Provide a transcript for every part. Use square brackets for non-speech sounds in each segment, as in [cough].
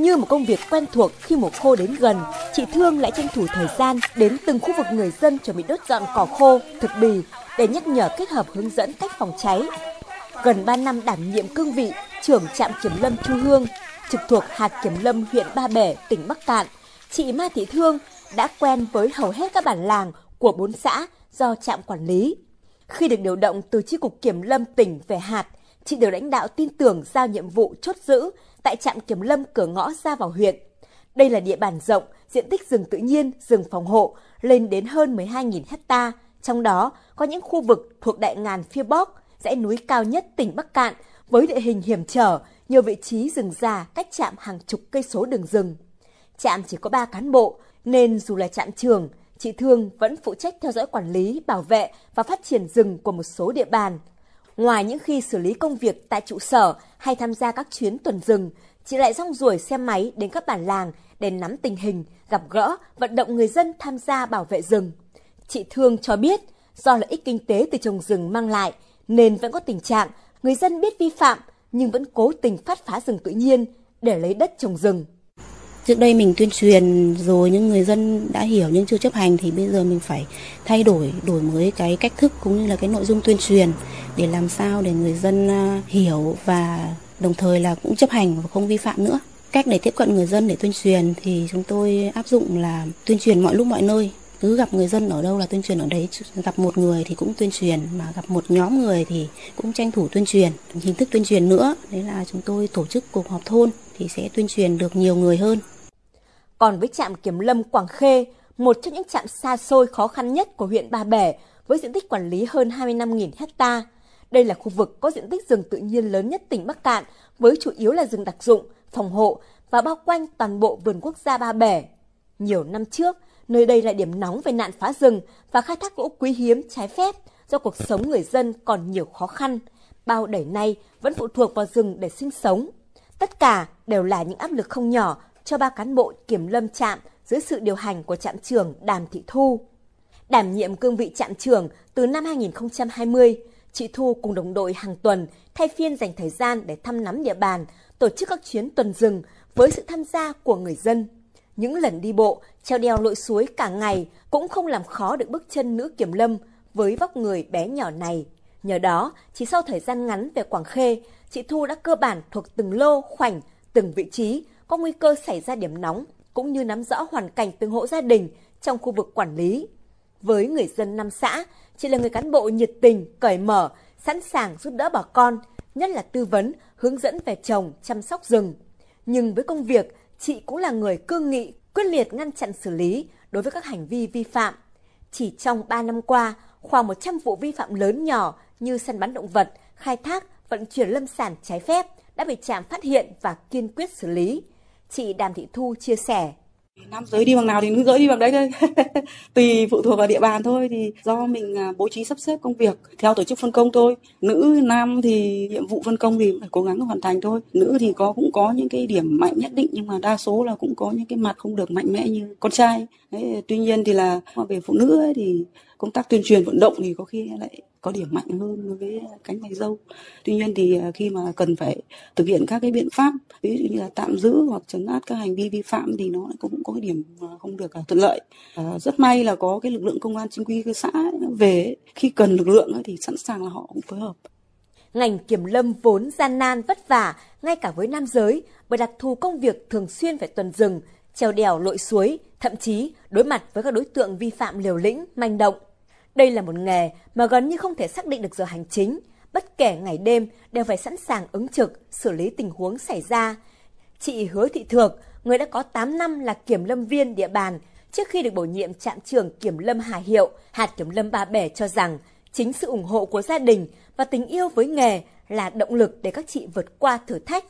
Như một công việc quen thuộc khi mùa khô đến gần, chị Thương lại tranh thủ thời gian đến từng khu vực người dân chuẩn bị đốt dọn cỏ khô, thực bì để nhắc nhở kết hợp hướng dẫn cách phòng cháy. Gần 3 năm đảm nhiệm cương vị trưởng trạm kiểm lâm Chu Hương, trực thuộc hạt kiểm lâm huyện Ba Bể, tỉnh Bắc Cạn, chị Ma Thị Thương đã quen với hầu hết các bản làng của bốn xã do trạm quản lý. Khi được điều động từ chi cục kiểm lâm tỉnh về hạt, chị được lãnh đạo tin tưởng giao nhiệm vụ chốt giữ tại trạm kiểm lâm cửa ngõ ra vào huyện. Đây là địa bàn rộng, diện tích rừng tự nhiên, rừng phòng hộ lên đến hơn 12.000 hecta, trong đó có những khu vực thuộc đại ngàn phía Bắc, dãy núi cao nhất tỉnh Bắc Cạn với địa hình hiểm trở, nhiều vị trí rừng già cách trạm hàng chục cây số đường rừng. Trạm chỉ có 3 cán bộ, nên dù là trạm trường, chị Thương vẫn phụ trách theo dõi quản lý, bảo vệ và phát triển rừng của một số địa bàn. Ngoài những khi xử lý công việc tại trụ sở hay tham gia các chuyến tuần rừng, chị lại rong ruổi xe máy đến các bản làng để nắm tình hình, gặp gỡ, vận động người dân tham gia bảo vệ rừng. Chị Thương cho biết, do lợi ích kinh tế từ trồng rừng mang lại, nên vẫn có tình trạng người dân biết vi phạm nhưng vẫn cố tình phát phá rừng tự nhiên để lấy đất trồng rừng. Trước đây mình tuyên truyền rồi nhưng người dân đã hiểu nhưng chưa chấp hành thì bây giờ mình phải thay đổi, đổi mới cái cách thức cũng như là cái nội dung tuyên truyền để làm sao để người dân à, hiểu và đồng thời là cũng chấp hành và không vi phạm nữa. Cách để tiếp cận người dân để tuyên truyền thì chúng tôi áp dụng là tuyên truyền mọi lúc mọi nơi cứ gặp người dân ở đâu là tuyên truyền ở đấy. Gặp một người thì cũng tuyên truyền mà gặp một nhóm người thì cũng tranh thủ tuyên truyền hình thức tuyên truyền nữa. Đấy là chúng tôi tổ chức cuộc họp thôn thì sẽ tuyên truyền được nhiều người hơn. Còn với trạm kiểm lâm Quảng Khê một trong những trạm xa xôi khó khăn nhất của huyện Ba Bể với diện tích quản lý hơn 25.000 hecta. Đây là khu vực có diện tích rừng tự nhiên lớn nhất tỉnh Bắc Cạn với chủ yếu là rừng đặc dụng, phòng hộ và bao quanh toàn bộ vườn quốc gia Ba Bể. Nhiều năm trước, Nơi đây là điểm nóng về nạn phá rừng và khai thác gỗ quý hiếm trái phép do cuộc sống người dân còn nhiều khó khăn. Bao đẩy nay vẫn phụ thuộc vào rừng để sinh sống. Tất cả đều là những áp lực không nhỏ cho ba cán bộ kiểm lâm trạm dưới sự điều hành của trạm trưởng Đàm Thị Thu. Đảm nhiệm cương vị trạm trưởng từ năm 2020, chị Thu cùng đồng đội hàng tuần thay phiên dành thời gian để thăm nắm địa bàn, tổ chức các chuyến tuần rừng với sự tham gia của người dân. Những lần đi bộ, treo đeo lội suối cả ngày cũng không làm khó được bước chân nữ kiểm lâm với vóc người bé nhỏ này. Nhờ đó, chỉ sau thời gian ngắn về Quảng Khê, chị Thu đã cơ bản thuộc từng lô, khoảnh, từng vị trí có nguy cơ xảy ra điểm nóng, cũng như nắm rõ hoàn cảnh từng hộ gia đình trong khu vực quản lý. Với người dân năm xã, chị là người cán bộ nhiệt tình, cởi mở, sẵn sàng giúp đỡ bà con, nhất là tư vấn, hướng dẫn về trồng, chăm sóc rừng. Nhưng với công việc, chị cũng là người cương nghị, quyết liệt ngăn chặn xử lý đối với các hành vi vi phạm. Chỉ trong 3 năm qua, khoảng 100 vụ vi phạm lớn nhỏ như săn bắn động vật, khai thác, vận chuyển lâm sản trái phép đã bị trạm phát hiện và kiên quyết xử lý. Chị Đàm Thị Thu chia sẻ. Nam giới đi bằng nào thì nữ giới đi bằng đấy thôi. [laughs] Tùy phụ thuộc vào địa bàn thôi thì do mình à, bố trí sắp xếp công việc theo tổ chức phân công thôi. Nữ nam thì nhiệm vụ phân công thì phải cố gắng hoàn thành thôi. Nữ thì có cũng có những cái điểm mạnh nhất định nhưng mà đa số là cũng có những cái mặt không được mạnh mẽ như con trai. Đấy, tuy nhiên thì là về phụ nữ ấy thì công tác tuyên truyền vận động thì có khi lại có điểm mạnh hơn đối với cánh mày dâu. Tuy nhiên thì à, khi mà cần phải thực hiện các cái biện pháp ví dụ như là tạm giữ hoặc trấn áp các hành vi vi phạm thì nó cũng có cái điểm không được à, thuận lợi. À, rất may là có cái lực lượng công an chính quy cơ xã về khi cần lực lượng thì sẵn sàng là họ cũng phối hợp. Ngành kiểm lâm vốn gian nan vất vả ngay cả với nam giới bởi đặc thù công việc thường xuyên phải tuần rừng, trèo đèo lội suối, thậm chí đối mặt với các đối tượng vi phạm liều lĩnh, manh động. Đây là một nghề mà gần như không thể xác định được giờ hành chính, bất kể ngày đêm đều phải sẵn sàng ứng trực, xử lý tình huống xảy ra. Chị Hứa Thị Thược, người đã có 8 năm là kiểm lâm viên địa bàn, trước khi được bổ nhiệm trạm trưởng kiểm lâm Hà Hiệu, hạt kiểm lâm Ba Bể cho rằng chính sự ủng hộ của gia đình và tình yêu với nghề là động lực để các chị vượt qua thử thách.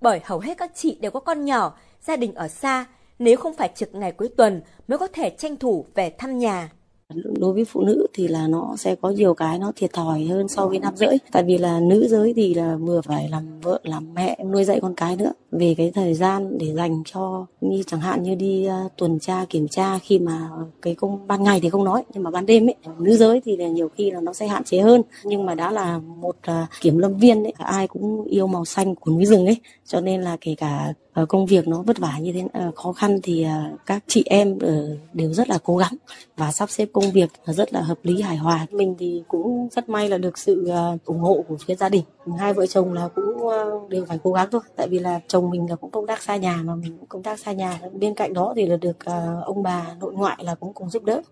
Bởi hầu hết các chị đều có con nhỏ, gia đình ở xa, nếu không phải trực ngày cuối tuần mới có thể tranh thủ về thăm nhà đối với phụ nữ thì là nó sẽ có nhiều cái nó thiệt thòi hơn so với nam giới. Tại vì là nữ giới thì là vừa phải làm vợ, làm mẹ, nuôi dạy con cái nữa về cái thời gian để dành cho như chẳng hạn như đi uh, tuần tra kiểm tra khi mà cái công ban ngày thì không nói nhưng mà ban đêm ấy nữ giới thì là nhiều khi là nó sẽ hạn chế hơn. Nhưng mà đã là một uh, kiểm lâm viên ấy ai cũng yêu màu xanh của núi rừng ấy cho nên là kể cả uh, công việc nó vất vả như thế uh, khó khăn thì uh, các chị em uh, đều rất là cố gắng và sắp xếp công việc rất là hợp lý hài hòa. Mình thì cũng rất may là được sự uh, ủng hộ của phía gia đình. Hai vợ chồng là cũng uh, đều phải cố gắng thôi. Tại vì là chồng mình là cũng công tác xa nhà mà mình cũng công tác xa nhà bên cạnh đó thì là được uh, ông bà nội ngoại là cũng cùng giúp đỡ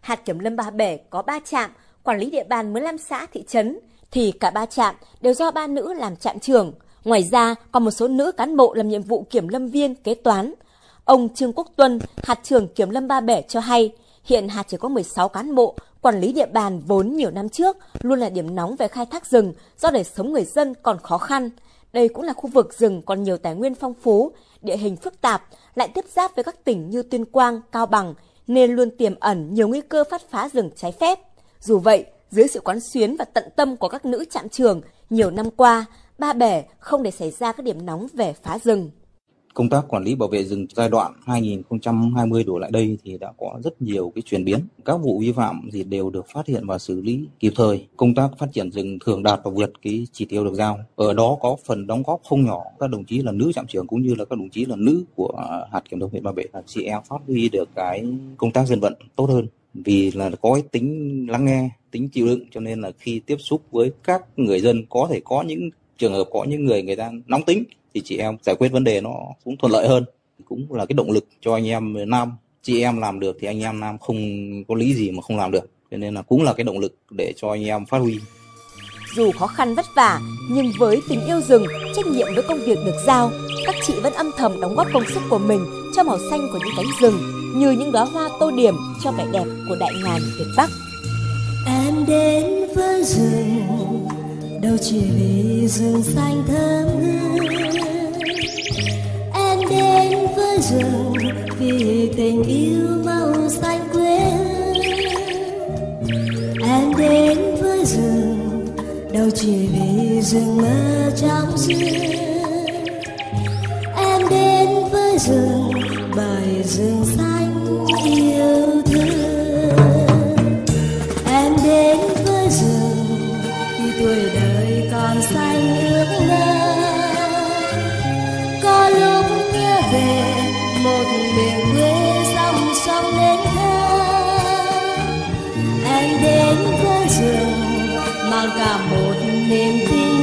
hạt kiểm lâm Ba Bể có ba trạm quản lý địa bàn 15 xã thị trấn thì cả ba trạm đều do ba nữ làm trạm trưởng Ngoài ra, còn một số nữ cán bộ làm nhiệm vụ kiểm lâm viên, kế toán. Ông Trương Quốc Tuân, hạt trưởng kiểm lâm Ba Bể cho hay, hiện hạt chỉ có 16 cán bộ, quản lý địa bàn vốn nhiều năm trước luôn là điểm nóng về khai thác rừng do đời sống người dân còn khó khăn. Đây cũng là khu vực rừng còn nhiều tài nguyên phong phú, địa hình phức tạp, lại tiếp giáp với các tỉnh như Tuyên Quang, Cao Bằng, nên luôn tiềm ẩn nhiều nguy cơ phát phá rừng trái phép. Dù vậy, dưới sự quán xuyến và tận tâm của các nữ trạm trường nhiều năm qua, Ba Bể không để xảy ra các điểm nóng về phá rừng. Công tác quản lý bảo vệ rừng giai đoạn 2020 đổ lại đây thì đã có rất nhiều cái chuyển biến. Các vụ vi phạm thì đều được phát hiện và xử lý kịp thời. Công tác phát triển rừng thường đạt và vượt cái chỉ tiêu được giao. Ở đó có phần đóng góp không nhỏ các đồng chí là nữ trạm trưởng cũng như là các đồng chí là nữ của hạt kiểm lâm huyện Ba Bể là chị em phát huy được cái công tác dân vận tốt hơn vì là có cái tính lắng nghe, tính chịu đựng cho nên là khi tiếp xúc với các người dân có thể có những trường hợp, có những người người ta nóng tính thì chị em giải quyết vấn đề nó cũng thuận lợi hơn. Cũng là cái động lực cho anh em nam chị em làm được thì anh em nam không có lý gì mà không làm được. Cho nên là cũng là cái động lực để cho anh em phát huy. Dù khó khăn vất vả nhưng với tình yêu rừng trách nhiệm với công việc được giao các chị vẫn âm thầm đóng góp công sức của mình cho màu xanh của những cánh rừng như những đóa hoa tô điểm cho vẻ đẹp của đại ngàn việt bắc. Em đến với rừng đâu chỉ vì rừng xanh thơm hương. Em đến với rừng vì tình yêu màu xanh quê hương em đến với rừng đâu chỉ vì rừng mơ trong dương em đến với rừng bởi rừng xanh yêu thương. Em đến với rừng khi tuổi đời về, một miền quê dòng sông đến thơ anh đến với giường mang cả một niềm tin